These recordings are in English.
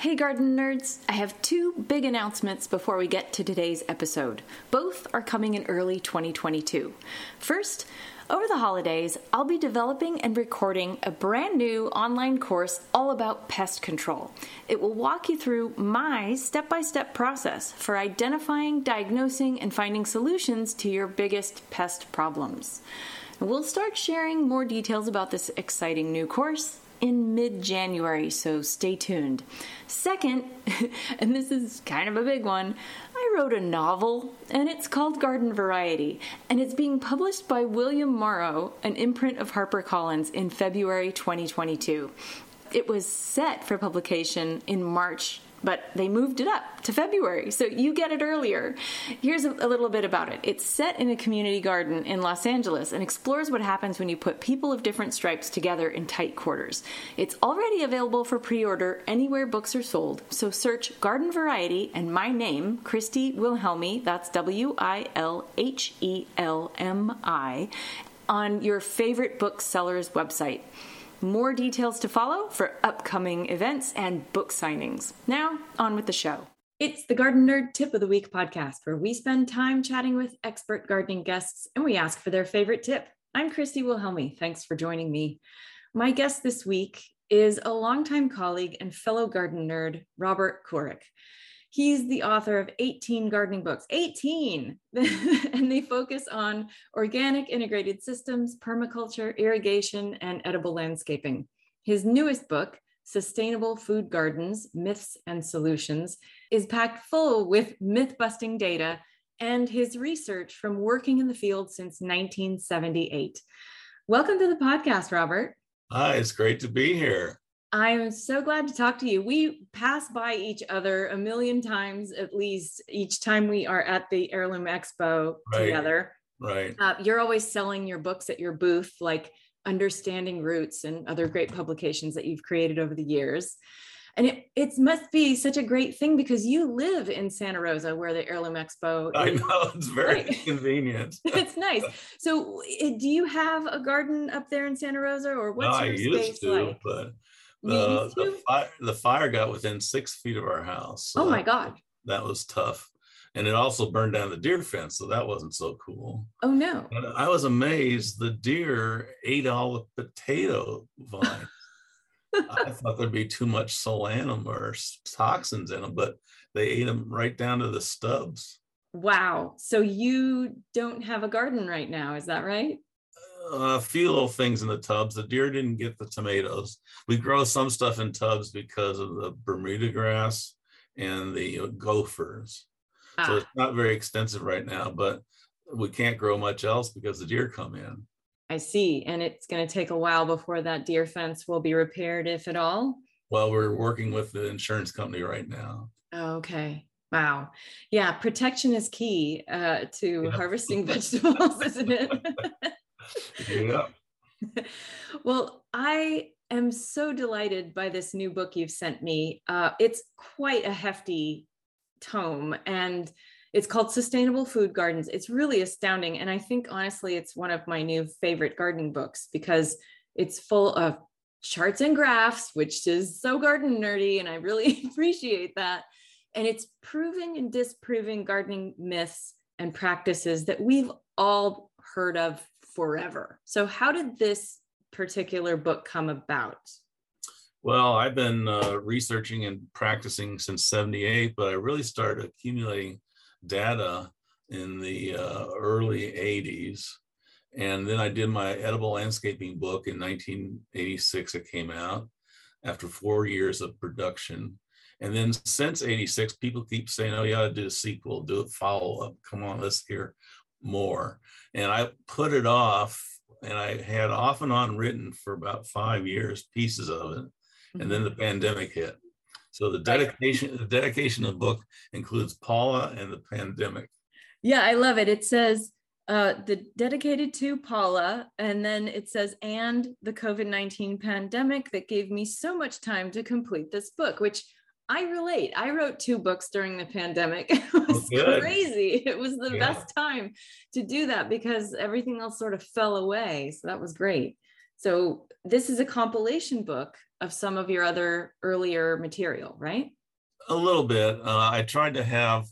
Hey, garden nerds! I have two big announcements before we get to today's episode. Both are coming in early 2022. First, over the holidays, I'll be developing and recording a brand new online course all about pest control. It will walk you through my step by step process for identifying, diagnosing, and finding solutions to your biggest pest problems. We'll start sharing more details about this exciting new course in mid January, so stay tuned. Second, and this is kind of a big one, I wrote a novel and it's called Garden Variety, and it's being published by William Morrow, an imprint of HarperCollins, in February 2022. It was set for publication in March but they moved it up to February, so you get it earlier. Here's a, little bit about it it's set in a community garden in Los Angeles and explores what happens when you put people of different stripes together in tight quarters. It's already available for pre order anywhere books are sold, so search Garden Variety and my name, Christy Wilhelmi, that's W I L H E L M I, on your favorite bookseller's website. More details to follow for upcoming events and book signings. Now, on with the show. It's the Garden Nerd Tip of the Week podcast, where we spend time chatting with expert gardening guests and we ask for their favorite tip. I'm Christy Wilhelmi. Thanks for joining me. My guest this week is a longtime colleague and fellow garden nerd, Robert Kourik. He's the author of 18 gardening books, 18, and they focus on organic integrated systems, permaculture, irrigation, and edible landscaping. His newest book, Sustainable Food Gardens Myths and Solutions, is packed full with myth busting data and his research from working in the field since 1978. Welcome to the podcast, Robert. Hi, it's great to be here. I'm so glad to talk to you. We pass by each other a million times at least each time we are at the Heirloom Expo right. together. Right. Uh, you're always selling your books at your booth, like Understanding Roots and other great publications that you've created over the years. And it, it must be such a great thing because you live in Santa Rosa where the Heirloom Expo I know, it's very right. convenient. it's nice. So eh, do you have a garden up there in Santa Rosa or what's no, your I space to, like? But the the fire, the fire got within six feet of our house. So oh my god, that was tough, and it also burned down the deer fence, so that wasn't so cool. Oh no! And I was amazed. The deer ate all the potato vines. I thought there'd be too much solanine or toxins in them, but they ate them right down to the stubs. Wow. So you don't have a garden right now, is that right? A few little things in the tubs. The deer didn't get the tomatoes. We grow some stuff in tubs because of the Bermuda grass and the gophers. Ah. So it's not very extensive right now, but we can't grow much else because the deer come in. I see. And it's going to take a while before that deer fence will be repaired, if at all. Well, we're working with the insurance company right now. Okay. Wow. Yeah. Protection is key uh, to yep. harvesting vegetables, isn't it? well, I am so delighted by this new book you've sent me. Uh, it's quite a hefty tome and it's called Sustainable Food Gardens. It's really astounding. And I think honestly, it's one of my new favorite gardening books because it's full of charts and graphs, which is so garden nerdy. And I really appreciate that. And it's proving and disproving gardening myths and practices that we've all heard of forever. So, how did this particular book come about? Well, I've been uh, researching and practicing since 78, but I really started accumulating data in the uh, early 80s. And then I did my edible landscaping book in 1986. It came out after four years of production. And then since 86, people keep saying, oh, you ought to do a sequel, do a follow up. Come on, let's hear more. And I put it off and I had off and on written for about five years, pieces of it. Mm-hmm. And then the mm-hmm. pandemic hit. So the dedication, the dedication of the book includes Paula and the pandemic. Yeah, I love it. It says uh, the dedicated to Paula, and then it says, and the COVID 19 pandemic that gave me so much time to complete this book, which I relate. I wrote two books during the pandemic. It was oh, crazy. It was the yeah. best time to do that because everything else sort of fell away. So that was great. So this is a compilation book of some of your other earlier material, right? A little bit. Uh, I tried to have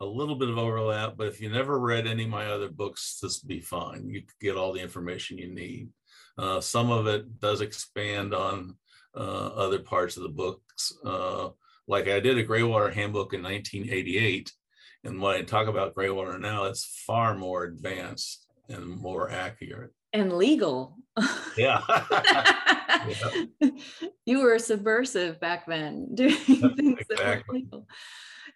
a little bit of overlap, but if you never read any of my other books, this would be fine. You get all the information you need. Uh, some of it does expand on uh, other parts of the books. Like I did a Greywater handbook in 1988, and when I talk about Greywater now, it's far more advanced and more accurate and legal. Yeah. yeah. You were subversive back then, doing things exactly. that were legal.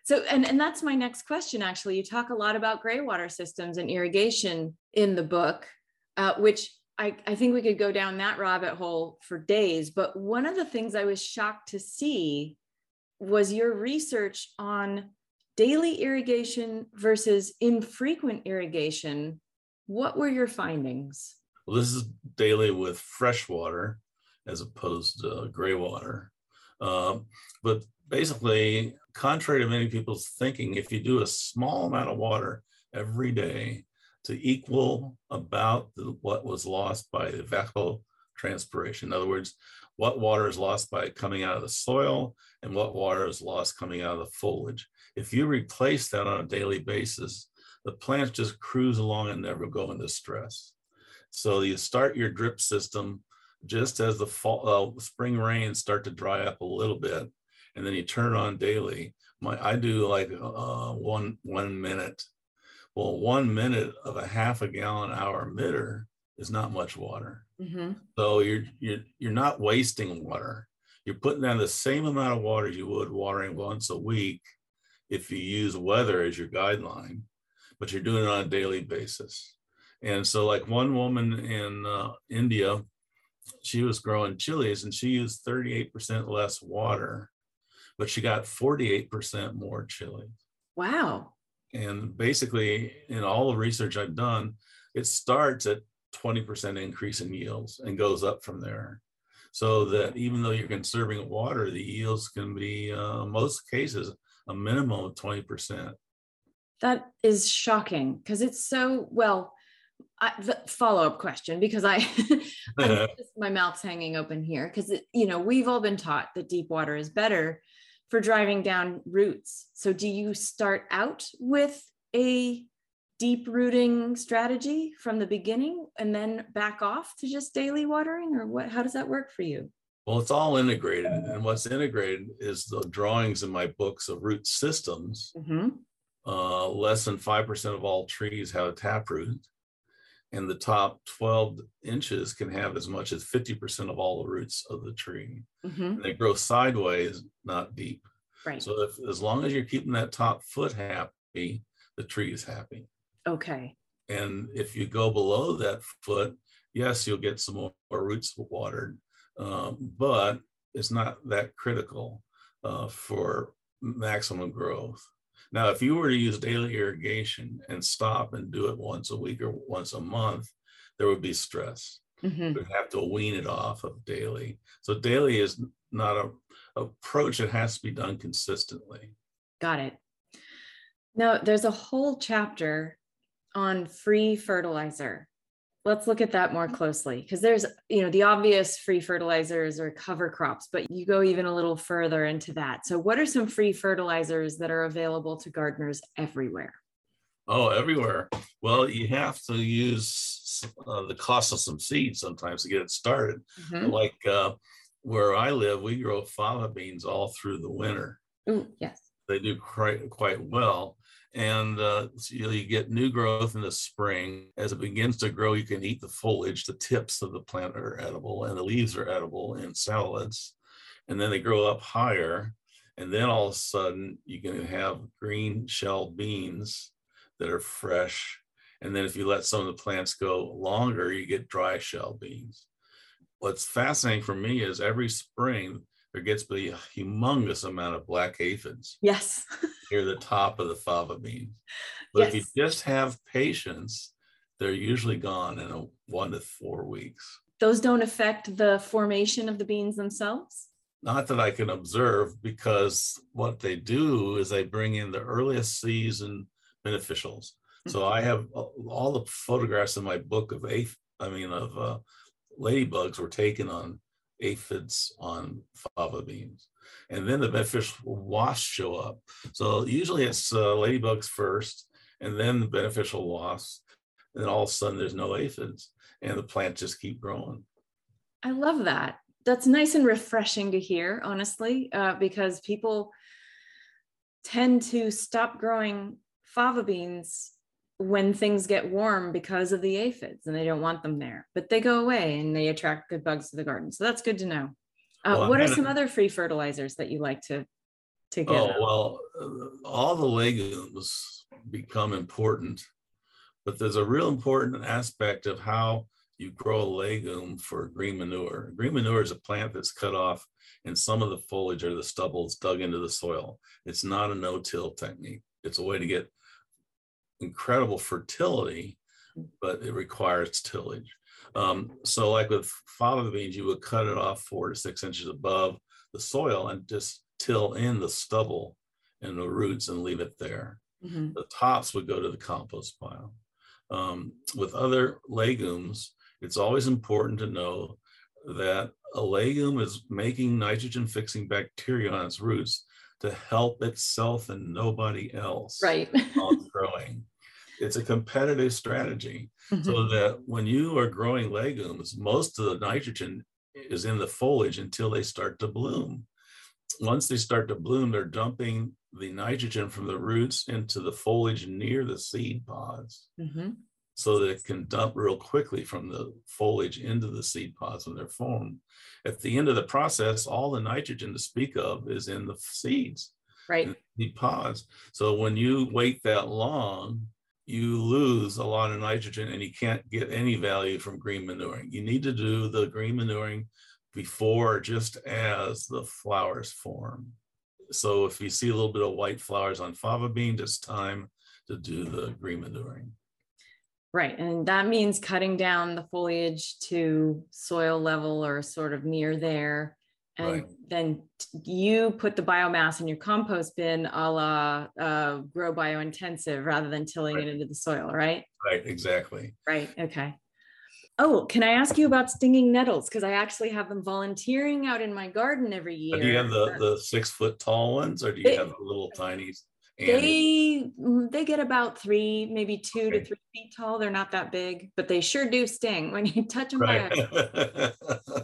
So, and, and that's my next question, actually. You talk a lot about graywater systems and irrigation in the book, uh, which I, I think we could go down that rabbit hole for days. But one of the things I was shocked to see was your research on daily irrigation versus infrequent irrigation. What were your findings? Well, this is daily with fresh water as opposed to gray water. Um, but basically, contrary to many people's thinking, if you do a small amount of water every day to equal about the, what was lost by evapotranspiration, in other words, what water is lost by coming out of the soil and what water is lost coming out of the foliage. If you replace that on a daily basis, the plants just cruise along and never go into stress. So you start your drip system just as the fall, uh, spring rains start to dry up a little bit, and then you turn it on daily. My I do like uh, one one minute. Well, one minute of a half a gallon hour emitter is not much water. Mm-hmm. So you're you're you're not wasting water. You're putting down the same amount of water you would watering once a week if you use weather as your guideline, but you're doing it on a daily basis. And so, like one woman in uh, India, she was growing chilies and she used 38% less water, but she got 48% more chili. Wow. And basically, in all the research I've done, it starts at 20% increase in yields and goes up from there. So that even though you're conserving water, the yields can be, uh, most cases, a minimum of 20%. That is shocking because it's so well I, the follow-up question because I, my mouth's hanging open here because you know we've all been taught that deep water is better for driving down roots. So do you start out with a deep rooting strategy from the beginning and then back off to just daily watering or what how does that work for you? Well, it's all integrated. And what's integrated is the drawings in my books of root systems. Mm-hmm. Uh, less than 5% of all trees have a taproot and the top 12 inches can have as much as 50% of all the roots of the tree. Mm-hmm. they grow sideways, not deep. Right. So if as long as you're keeping that top foot happy, the tree is happy. Okay. And if you go below that foot, yes, you'll get some more, roots watered, um, but it's not that critical uh, for maximum growth. Now, if you were to use daily irrigation and stop and do it once a week or once a month, there would be stress. Mm-hmm. We'd have to wean it off of daily. So daily is not a approach that has to be done consistently. Got it. Now, there's a whole chapter on free fertilizer. Let's look at that more closely because there's you know the obvious free fertilizers or cover crops but you go even a little further into that. So what are some free fertilizers that are available to gardeners everywhere? Oh everywhere. Well you have to use uh, the cost of some seeds sometimes to get it started. Mm-hmm. like uh, where i live we grow fava beans all through the winter. Yes. They do quite quite well and uh, so you get new growth in the spring. As it begins to grow, you can eat the foliage. The tips of the plant are edible, and the leaves are edible in salads. And then they grow up higher, and then all of a sudden you can have green shell beans that are fresh. And then if you let some of the plants go longer, you get dry shell beans. What's fascinating for me is every spring there gets to be a humongous amount of black aphids. Yes. near the top of the fava beans. But yes. if you just have patience, they're usually gone in a one to four weeks. Those don't affect the formation of the beans themselves? Not that I can observe, because what they do is they bring in the earliest season beneficials. So I have all the photographs in my book of eighth, I mean, of uh, ladybugs were taken on aphids on fava beans. And then the beneficial wasps show up. So usually it's uh, ladybugs first, and then the beneficial wasps. And then all of a sudden there's no aphids, and the plant just keep growing. I love that. That's nice and refreshing to hear, honestly, uh, because people tend to stop growing fava beans when things get warm because of the aphids and they don't want them there but they go away and they attract good bugs to the garden. So that's good to know. Uh, well, what are some other free fertilizers that you like to to get? Oh well uh, all the legumes become important but there's a real important aspect of how you grow a legume for green manure. Green manure is a plant that's cut off and some of the foliage or the stubble is dug into the soil. It's not a no-till technique. It's a way to get incredible fertility, but it requires tillage. Um, so like with fava beans, you would cut it off four to six inches above the soil and just till in the stubble and the roots and leave it there. Mm-hmm. The tops would go to the compost pile. Um, with other legumes, it's always important to know that a legume is making nitrogen fixing bacteria on its roots to help itself and nobody else right on growing it's a competitive strategy mm-hmm. so that when you are growing legumes most of the nitrogen is in the foliage until they start to bloom once they start to bloom they're dumping the nitrogen from the roots into the foliage near the seed pods mm-hmm. so that it can dump real quickly from the foliage into the seed pods when they're formed at the end of the process all the nitrogen to speak of is in the seeds right the pods so when you wait that long you lose a lot of nitrogen and you can't get any value from green manuring. You need to do the green manuring before just as the flowers form. So if you see a little bit of white flowers on fava beans, it's time to do the green manuring. Right. And that means cutting down the foliage to soil level or sort of near there and right. then you put the biomass in your compost bin a la uh, grow biointensive rather than tilling right. it into the soil right? Right exactly. Right okay. Oh can i ask you about stinging nettles? Because i actually have them volunteering out in my garden every year do you have the, the six foot tall ones or do you it, have the little tiny they mm, they get about three, maybe two okay. to three feet tall. They're not that big, but they sure do sting when you touch them. Right.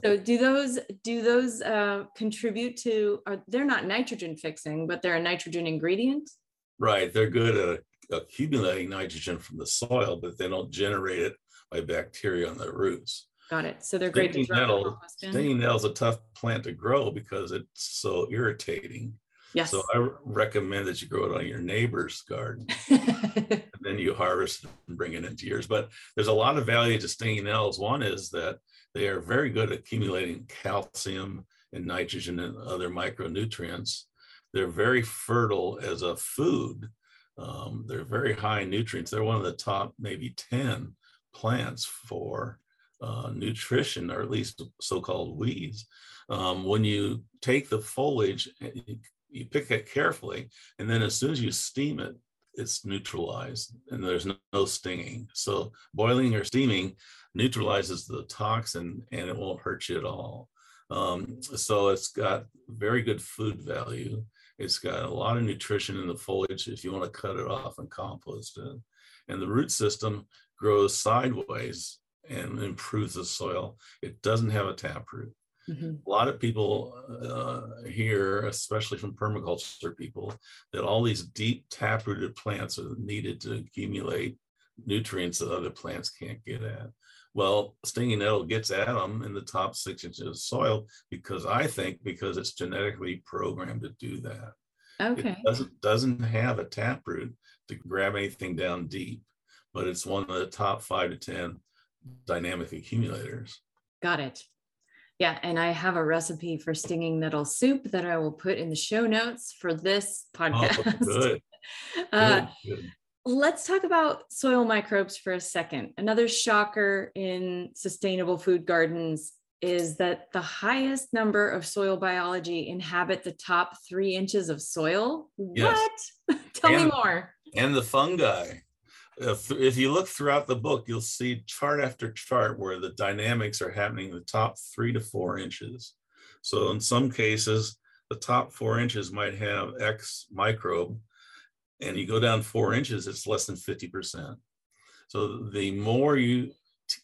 so do those do those uh, contribute to? Are, they're not nitrogen fixing, but they're a nitrogen ingredient. Right, they're good at accumulating nitrogen from the soil, but they don't generate it by bacteria on their roots. Got it. So they're stinging great to nettle, Stinging nettle is a tough plant to grow because it's so irritating. Yes. So I recommend that you grow it on your neighbor's garden. and then you harvest and bring it into yours. But there's a lot of value to stinging nettles. One is that they are very good at accumulating calcium and nitrogen and other micronutrients. They're very fertile as a food. Um, they're very high in nutrients. They're one of the top maybe 10 plants for uh, nutrition, or at least so-called weeds. Um, when you take the foliage, you pick it carefully, and then as soon as you steam it, it's neutralized and there's no, no, stinging. So boiling or steaming neutralizes the toxin and it won't hurt you at all. Um, so it's got very good food value. It's got a lot of nutrition in the foliage if you want to cut it off and compost it. And the root system grows sideways and improves the soil. It doesn't have a taproot. Mm-hmm. A lot of people uh, here, especially from permaculture people, that all these deep taprooted plants are needed to accumulate nutrients that other plants can't get at. Well, stinging nettle gets at them in the top six inches of soil because I think because it's genetically programmed to do that. Okay. It doesn't doesn't have a taproot to grab anything down deep, but it's one of the top five to ten dynamic accumulators. Got it. Yeah, and I have a recipe for stinging nettle soup that I will put in the show notes for this oh, podcast. Oh, good. uh, good. Let's talk about soil microbes for a second. Another shocker in sustainable food gardens is that the highest number of soil biology inhabit the top three inches of soil. Yes. What? Tell and, me more. And the fungi. If, if you look throughout the book, you'll see chart after chart where the dynamics are happening in the top three to four inches. So in some cases, the top four inches might have X microbe, and you go down four inches, it's less than 50%. So the more you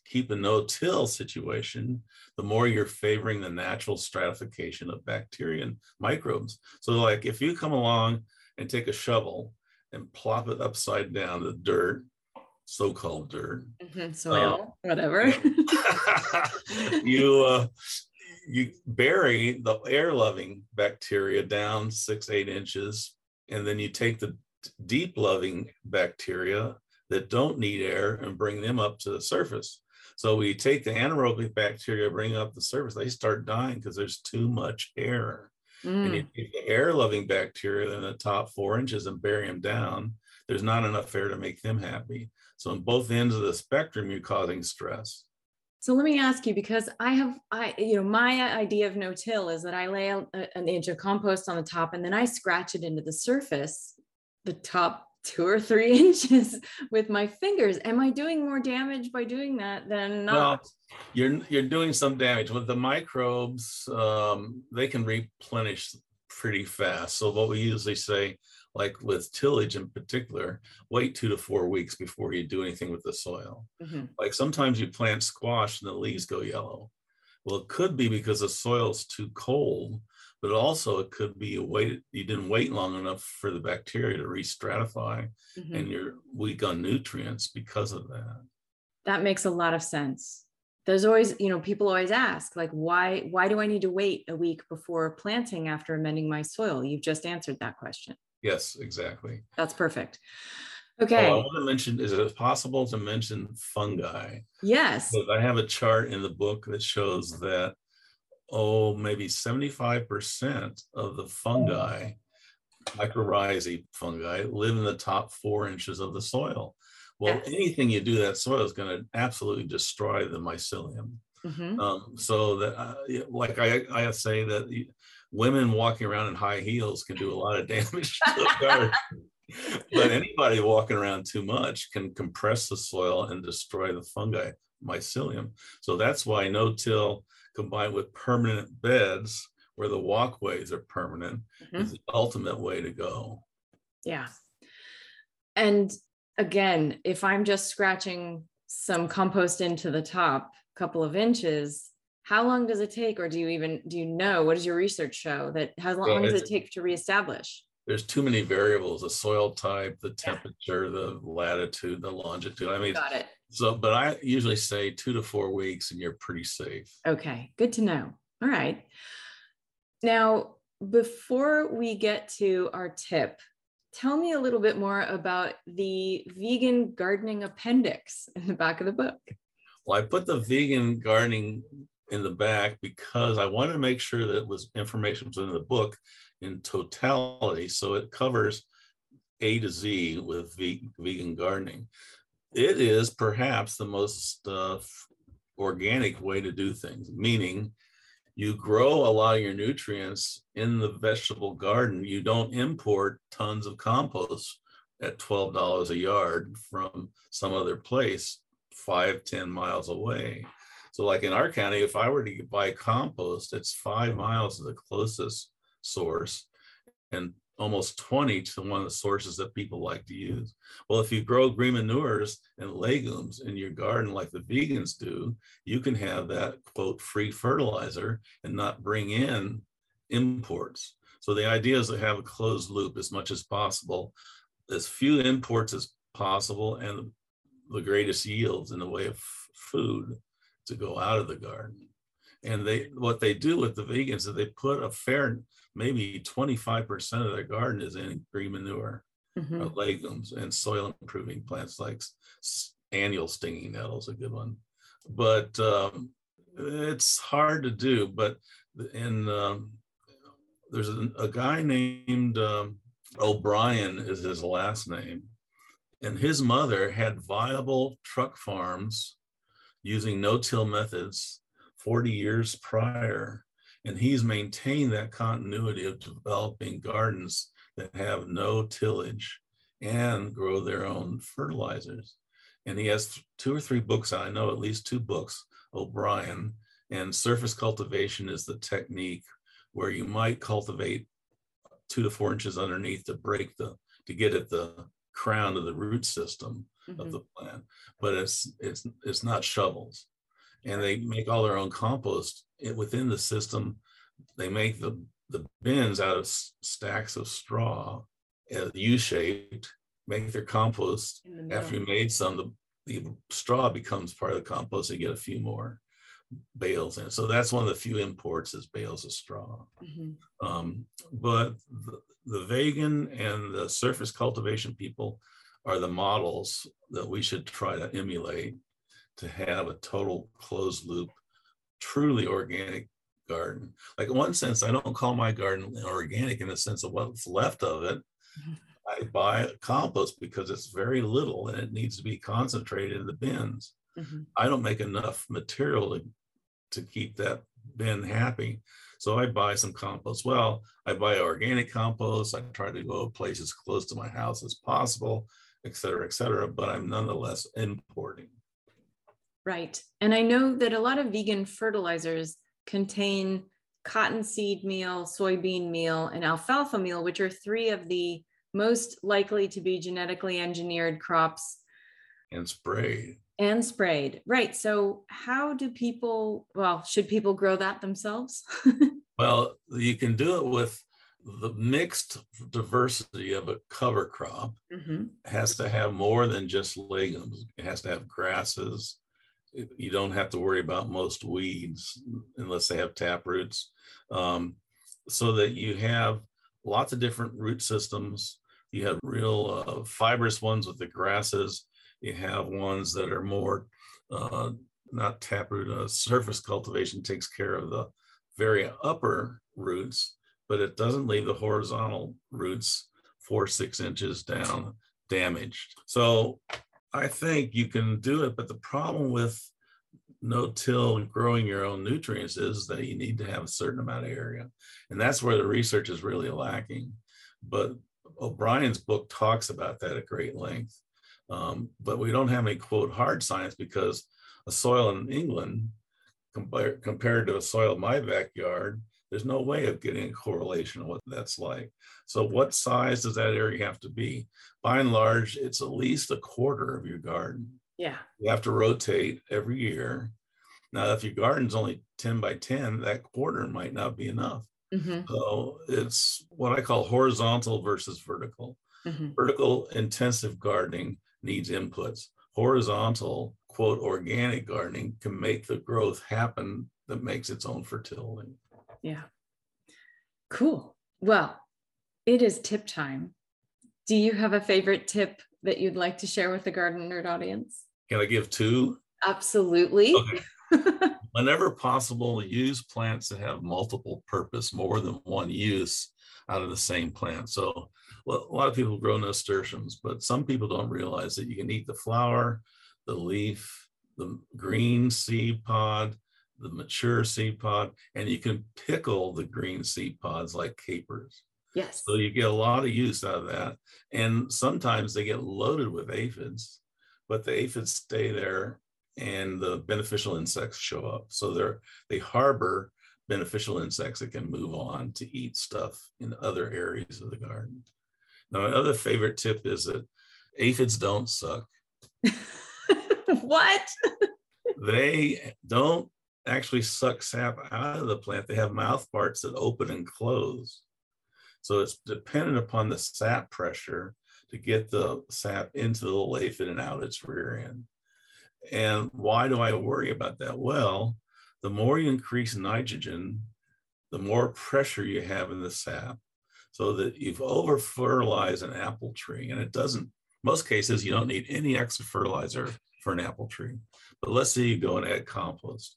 keep a no-till situation, the more you're favoring the natural stratification of bacteria and microbes. So like if you come along and take a shovel and plop it upside down the dirt, so-called dirt, mm-hmm, soil, uh, whatever. you uh, you bury the air-loving bacteria down six eight inches, and then you take the deep-loving bacteria that don't need air and bring them up to the surface. So we take the anaerobic bacteria, bring up the surface, they start dying because there's too much air. Mm. And you take the air loving bacteria in the top four inches and bury them down. There's not enough air to make them happy. So on both ends of the spectrum, you're causing stress. So let me ask you, because I have, I, you know, my idea of no-till is that I lay a, an inch of compost on the top and then I scratch it into the surface, the top two or three inches with my fingers. Am I doing more damage by doing that than not? Well, you're you're doing some damage with the microbes. Um, they can replenish pretty fast. So what we usually say, like with tillage in particular, wait two to four weeks before you do anything with the soil. Mm-hmm. Like sometimes you plant squash and the leaves go yellow. Well, it could be because the soil's too cold but also it could be a wait you didn't wait long enough for the bacteria to re-stratify mm-hmm. and you're weak on nutrients because of that. That makes a lot of sense. There's always you know people always ask like why why do i need to wait a week before planting after amending my soil? You've just answered that question. Yes exactly. That's perfect. Okay. Oh, i want to mention is it possible to mention fungi? Yes. I have a chart in the book that shows that oh, maybe 75% of the fungi, mycorrhizae fungi, live in the top four inches of the soil. Well, yes. anything you do that soil is going to absolutely destroy the mycelium. Mm-hmm. Um, so that, uh, like I, I say that women walking around in high heels can do a lot of damage to the garden. but anybody walking around too much can compress the soil and destroy the fungi mycelium. So that's why no-till combined with permanent beds where the walkways are permanent mm-hmm. is the ultimate way to go. Yeah. And again, if I'm just scratching some compost into the top couple of inches, how long does it take or do you even do you know what does your research show that how long well, does it take to reestablish? There's too many variables, the soil type, the temperature, yeah. the latitude, the longitude. I mean, got it. So, but I usually say two to four weeks and you're pretty safe. Okay, good to know. All right. Now, before we get to our tip, tell me a little bit more about the vegan gardening appendix in the back of the book. Well, I put the vegan gardening in the back because I wanted to make sure that it was information was in the book in totality. So it covers A to Z with vegan gardening it is perhaps the most uh, organic way to do things, meaning you grow a lot of your nutrients in the vegetable garden. You don't import tons of compost at $12 a yard from some other place five, 10 miles away. So, like in our county, if I were to buy compost, it's five miles the closest source and almost 20 to one of the sources that people like to use. Well, if you grow green manures and legumes in your garden like the vegans do, you can have that quote free fertilizer and not bring in imports. So the idea is to have a closed loop as much as possible, as few imports as possible, and the greatest yields in the way of food to go out of the garden. And they what they do with the vegans is they put a fair maybe 25% of their garden is in green manure, mm-hmm. legumes, and soil improving plants like annual stinging nettles, a good one. But um, it's hard to do. But in um, there's a, a, guy named um, O'Brien is his last name, and his mother had viable truck farms using no-till methods 40 years prior and he's maintained that continuity of developing gardens that have no tillage and grow their own fertilizers. And he has two or three books. I know at least two books, O'Brien. And surface cultivation is the technique where you might cultivate two to four inches underneath to break the to get at the crown of the root system mm-hmm. of the plant. But it's it's it's not shovels, and they make all their own compost within the system. They make the the bins out of stacks of straw, uh, U-shaped. Make their compost. The after you made some, the, the straw becomes part of the compost. You get a few more bales in. So that's one of the few imports is bales of straw. Mm-hmm. Um, but the, the, vegan and the surface cultivation people are the models that we should try to emulate to have a total closed loop, truly organic garden. Like in one sense, I don't call my garden organic in the sense of what's left of it. I buy compost because it's very little and it needs to be concentrated in the bins. Mm-hmm. I don't make enough material to, to keep that bin happy. So I buy some compost. Well, I buy organic compost. I try to go to places close to my house as possible, et cetera, et cetera, but I'm nonetheless importing. Right. And I know that a lot of vegan fertilizers contain cottonseed meal, soybean meal, and alfalfa meal, which are three of the most likely to be genetically engineered crops. And sprayed. And sprayed. Right. So how do people well should people grow that themselves? Well you can do it with the mixed diversity of a cover crop. Mm-hmm. has to have more than just legumes. It has to have grasses you don't have to worry about most weeds unless they have tap roots. Um, so that you have lots of different root systems. You have real uh, fibrous ones with the grasses. You have ones that are more uh, not taproot, uh, surface cultivation takes care of the very upper roots, but it doesn't leave the horizontal roots four, six inches down damaged. So I think you can do it, but the problem with no-till and growing your own nutrients is that you need to have a certain amount of area. And that's where the research is really lacking. But O'Brien's book talks about that at great length. Um, but we don't have any quote hard science because a soil in England compared compared to a soil in my backyard, there's no way of getting a correlation of what that's like. So what size does that area have to be? By and large, it's at least a quarter of your garden. Yeah. You have to rotate every year. Now, if your garden's only 10 by 10, that quarter might not be enough. Mm-hmm. So it's what I call horizontal versus vertical. Mm-hmm. Vertical intensive gardening needs inputs. Horizontal, quote, organic gardening can make the growth happen that makes its own fertility. Yeah. Cool. Well, it is tip time. Do you have a favorite tip that you'd like to share with the Garden Nerd audience? Can I give two? Absolutely. Okay. Whenever possible, use plants that have multiple purpose, more than one use out of the same plant. So well, a lot of people grow nasturtiums, but some people don't realize that you can eat the flower, the leaf, the green seed pod, the mature seed pod, and you can pickle the green seed pods like capers. Yes. So you get a lot of use out of that. And sometimes they get loaded with aphids, but the aphids stay there and the beneficial insects show up. So they're they harbor beneficial insects that can move on to eat stuff in other areas of the garden. Now, my other favorite tip is that aphids don't suck. what? they don't actually suck sap out of the plant. They have mouth parts that open and close. So it's dependent upon the sap pressure to get the sap into the aphid and out its rear end. And why do I worry about that? Well, the more you increase nitrogen, the more pressure you have in the sap so that you've over fertilized an apple tree. And it doesn't, most cases, you don't need any extra fertilizer for an apple tree. But let's say you go and add compost,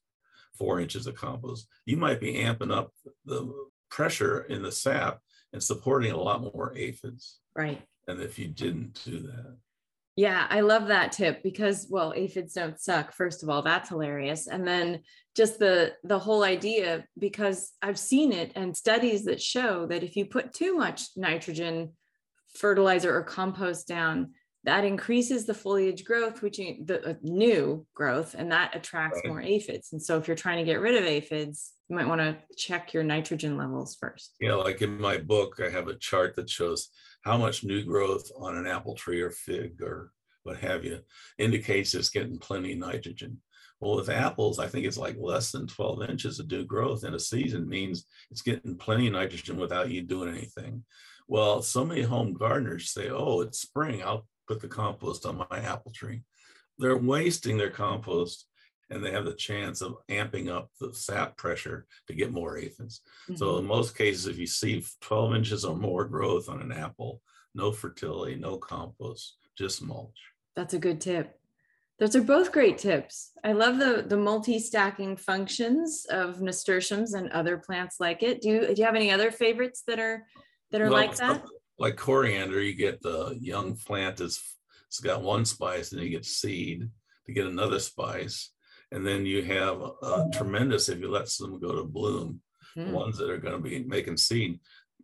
four inches of compost. You might be amping up the pressure in the sap and supporting a lot more aphids. Right. And if you didn't do that. Yeah, I love that tip because well, aphids don't suck. First of all, that's hilarious. And then just the the whole idea because I've seen it and studies that show that if you put too much nitrogen fertilizer or compost down, that increases the foliage growth, which the uh, new growth, and that attracts right. more aphids. And so, if you're trying to get rid of aphids, you might want to check your nitrogen levels first. Yeah, like in my book, I have a chart that shows how much new growth on an apple tree or fig or what have you indicates it's getting plenty of nitrogen. Well, with apples, I think it's like less than 12 inches of new growth in a season means it's getting plenty of nitrogen without you doing anything. Well, so many home gardeners say, oh, it's spring. I'll put the compost on my apple tree. They're wasting their compost and they have the chance of amping up the sap pressure to get more aphids. Mm-hmm. So in most cases, if you see 12 inches or more growth on an apple, no fertility, no compost, just mulch. That's a good tip. Those are both great tips. I love the the multi-stacking functions of nasturtiums and other plants like it. Do you, do you have any other favorites that are that are well, like that? Like coriander, you get the young plant that's it's got one spice, and you get seed to get another spice, and then you have a tremendous if you let them go to bloom, hmm. ones that are going to be making seed.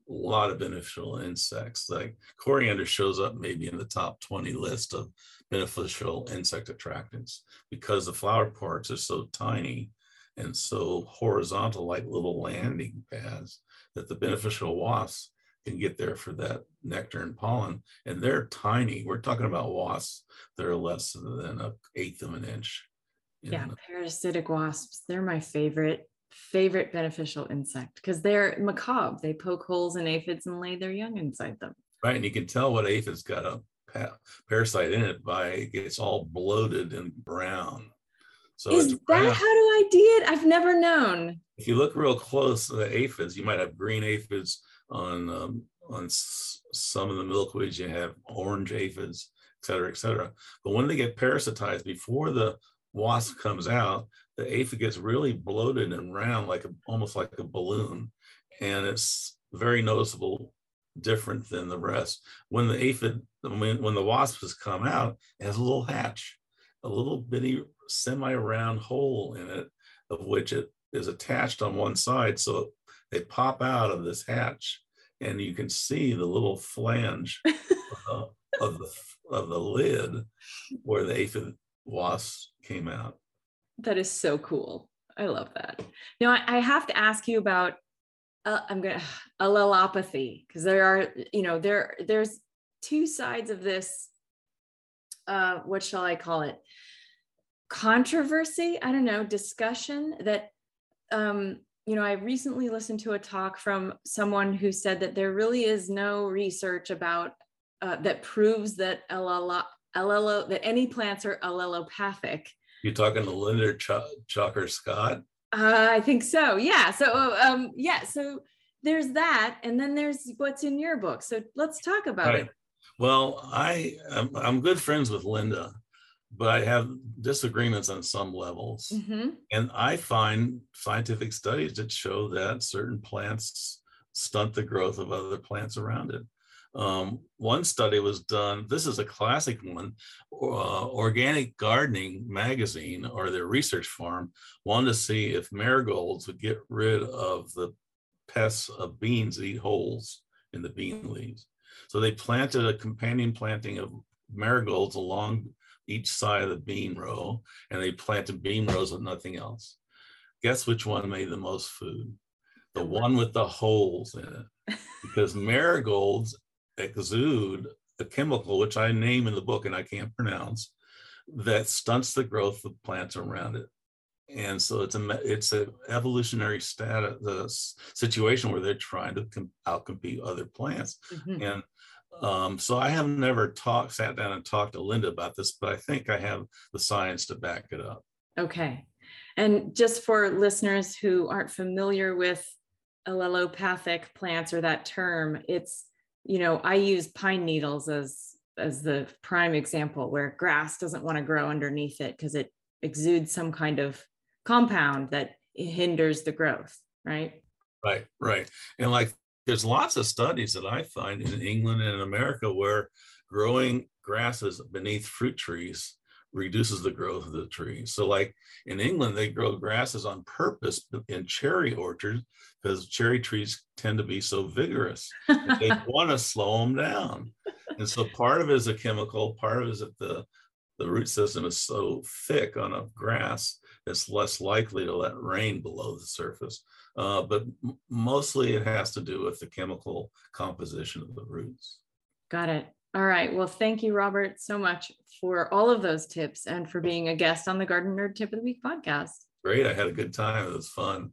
A lot of beneficial insects. Like coriander shows up maybe in the top 20 list of beneficial insect attractants because the flower parts are so tiny and so horizontal, like little landing pads, that the beneficial wasps can get there for that nectar and pollen. And they're tiny. We're talking about wasps that are less than an eighth of an inch. Yeah, parasitic wasps. They're my favorite favorite beneficial insect because they're macabre. They poke holes in aphids and lay their young inside them. Right, and you can tell what aphid's got a parasite in it by it's all bloated and brown. So is that brown. how do I do it? I've never known. If you look real close to the aphids, you might have green aphids on um, on some of the milkweeds. You have orange aphids, et cetera, et cetera. But when they get parasitized, before the wasp comes out, the aphid gets really bloated and round, like a, almost like a balloon, and it's very noticeable different than the rest. When the aphid, when, when the wasp has come out, it has a little hatch, a little bitty semi-round hole in it, of which it is attached on one side. So they pop out of this hatch, and you can see the little flange of, the, of the of the lid where the aphid wasps came out. That is so cool. I love that. Now I, I have to ask you about uh, I'm gonna allelopathy because there are you know there there's two sides of this. Uh, what shall I call it? Controversy. I don't know discussion that um, you know I recently listened to a talk from someone who said that there really is no research about uh, that proves that LLO, LLO that any plants are allelopathic. You're talking to Linda Ch- Chalker Scott? Uh, I think so. Yeah. So, um, yeah. So there's that, and then there's what's in your book. So let's talk about right. it. Well, I I'm, I'm, good friends with Linda, but I have disagreements on some levels, mm-hmm. and I find scientific studies that show that certain plants stunt the growth of other plants around it. Um, one study was done, this is a classic one, uh, Organic Gardening magazine or their research farm wanted to see if marigolds would get rid of the pests of beans that eat holes in the bean leaves. So they planted a companion planting of marigolds along each side of the bean row, and they planted bean rows with nothing else. Guess which one made the most food? The one with the holes in it. Because marigolds exude a chemical which I name in the book and I can't pronounce that stunts the growth of plants around it. And so it's a it's an evolutionary status the situation where they're trying to com- outcompete other plants. Mm-hmm. And um, so I have never talked, sat down and talked to Linda about this, but I think I have the science to back it up. Okay. And just for listeners who aren't familiar with allelopathic plants or that term, it's you know, I use pine needles as as the prime example where grass doesn't want to grow underneath it because it exudes some kind of compound that hinders the growth, right? Right, right. And like there's lots of studies that I find in England and in America where growing grasses beneath fruit trees reduces the growth of the tree. So, like in England, they grow grasses on purpose in cherry orchards because cherry trees tend to be so vigorous. they want to slow them down. And so, part of it is a chemical, part of it is that the, the root system is so thick on a grass, it's less likely to let rain below the surface. Uh, but mostly it has to do with the chemical composition of the roots. Got it. All right. Well, thank you, Robert, so much for all of those tips and for being a guest on the Garden Nerd Tip of the Week podcast. Great. I had a good time. It was fun.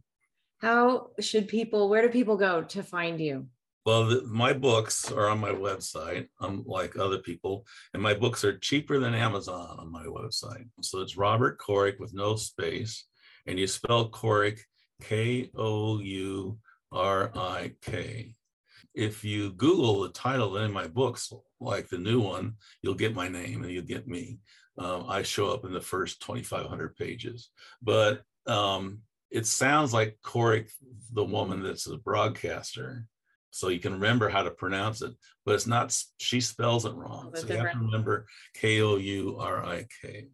How should people, where do people go to find you? Well, the, my books are on my website, unlike other people, and my books are cheaper than Amazon on my website. So it's Robert Kourik with no space, and you spell Kourik K O U R I K if you Google the title of any of my books, like the new one, you'll get my name and you'll get me. Um, I show up in the first 2,500 pages, but um, it sounds like Couric, the woman that's a broadcaster. So you can remember how to pronounce it, but it's not, she spells it wrong. So you have to remember K O U R I K.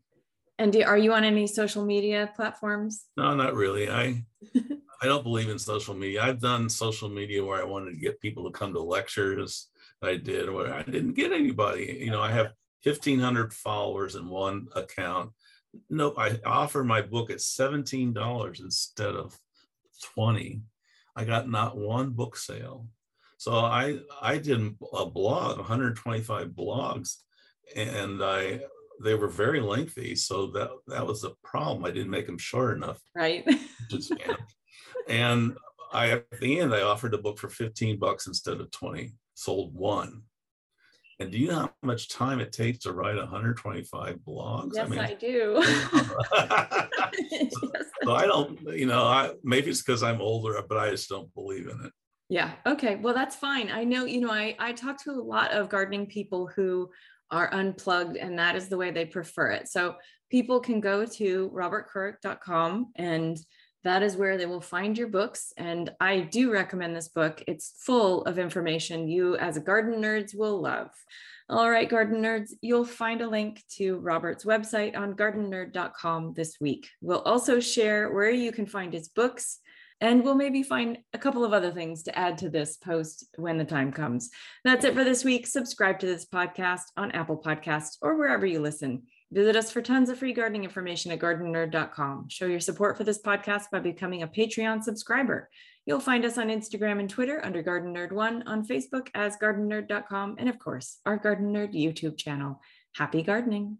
And do, are you on any social media platforms? No, not really. I I don't believe in social media. I've done social media where I wanted to get people to come to lectures. I did where I didn't get anybody. You know, I have 1,500 followers in one account. Nope, I offer my book at $17 instead of 20. I got not one book sale. So I I did a blog, 125 blogs, and I they were very lengthy. So that that was a problem. I didn't make them short enough. Right. and I at the end I offered the book for 15 bucks instead of 20, sold one. And do you know how much time it takes to write 125 blogs? Yes, I, mean, I do. so, so, I don't, you know, I maybe it's because I'm older, but I just don't believe in it. Yeah. Okay. Well, that's fine. I know, you know, I, I talk to a lot of gardening people who are unplugged and that is the way they prefer it. So people can go to robertkourik.com and that is where they will find your books. And I do recommend this book. It's full of information you, as a garden nerds, will love. All right, garden nerds, you'll find a link to Robert's website on gardennerd.com this week. We'll also share where you can find his books, and we'll maybe find a couple of other things to add to this post when the time comes. That's it for this week. Subscribe to this podcast on Apple Podcasts or wherever you listen. Visit us for tons of free gardening information at gardennerd.com. Show your support for this podcast by becoming a Patreon subscriber. You'll find us on Instagram and Twitter under Garden Nerd One, on Facebook as gardennerd.com, and of course, our Garden Nerd YouTube channel. Happy gardening!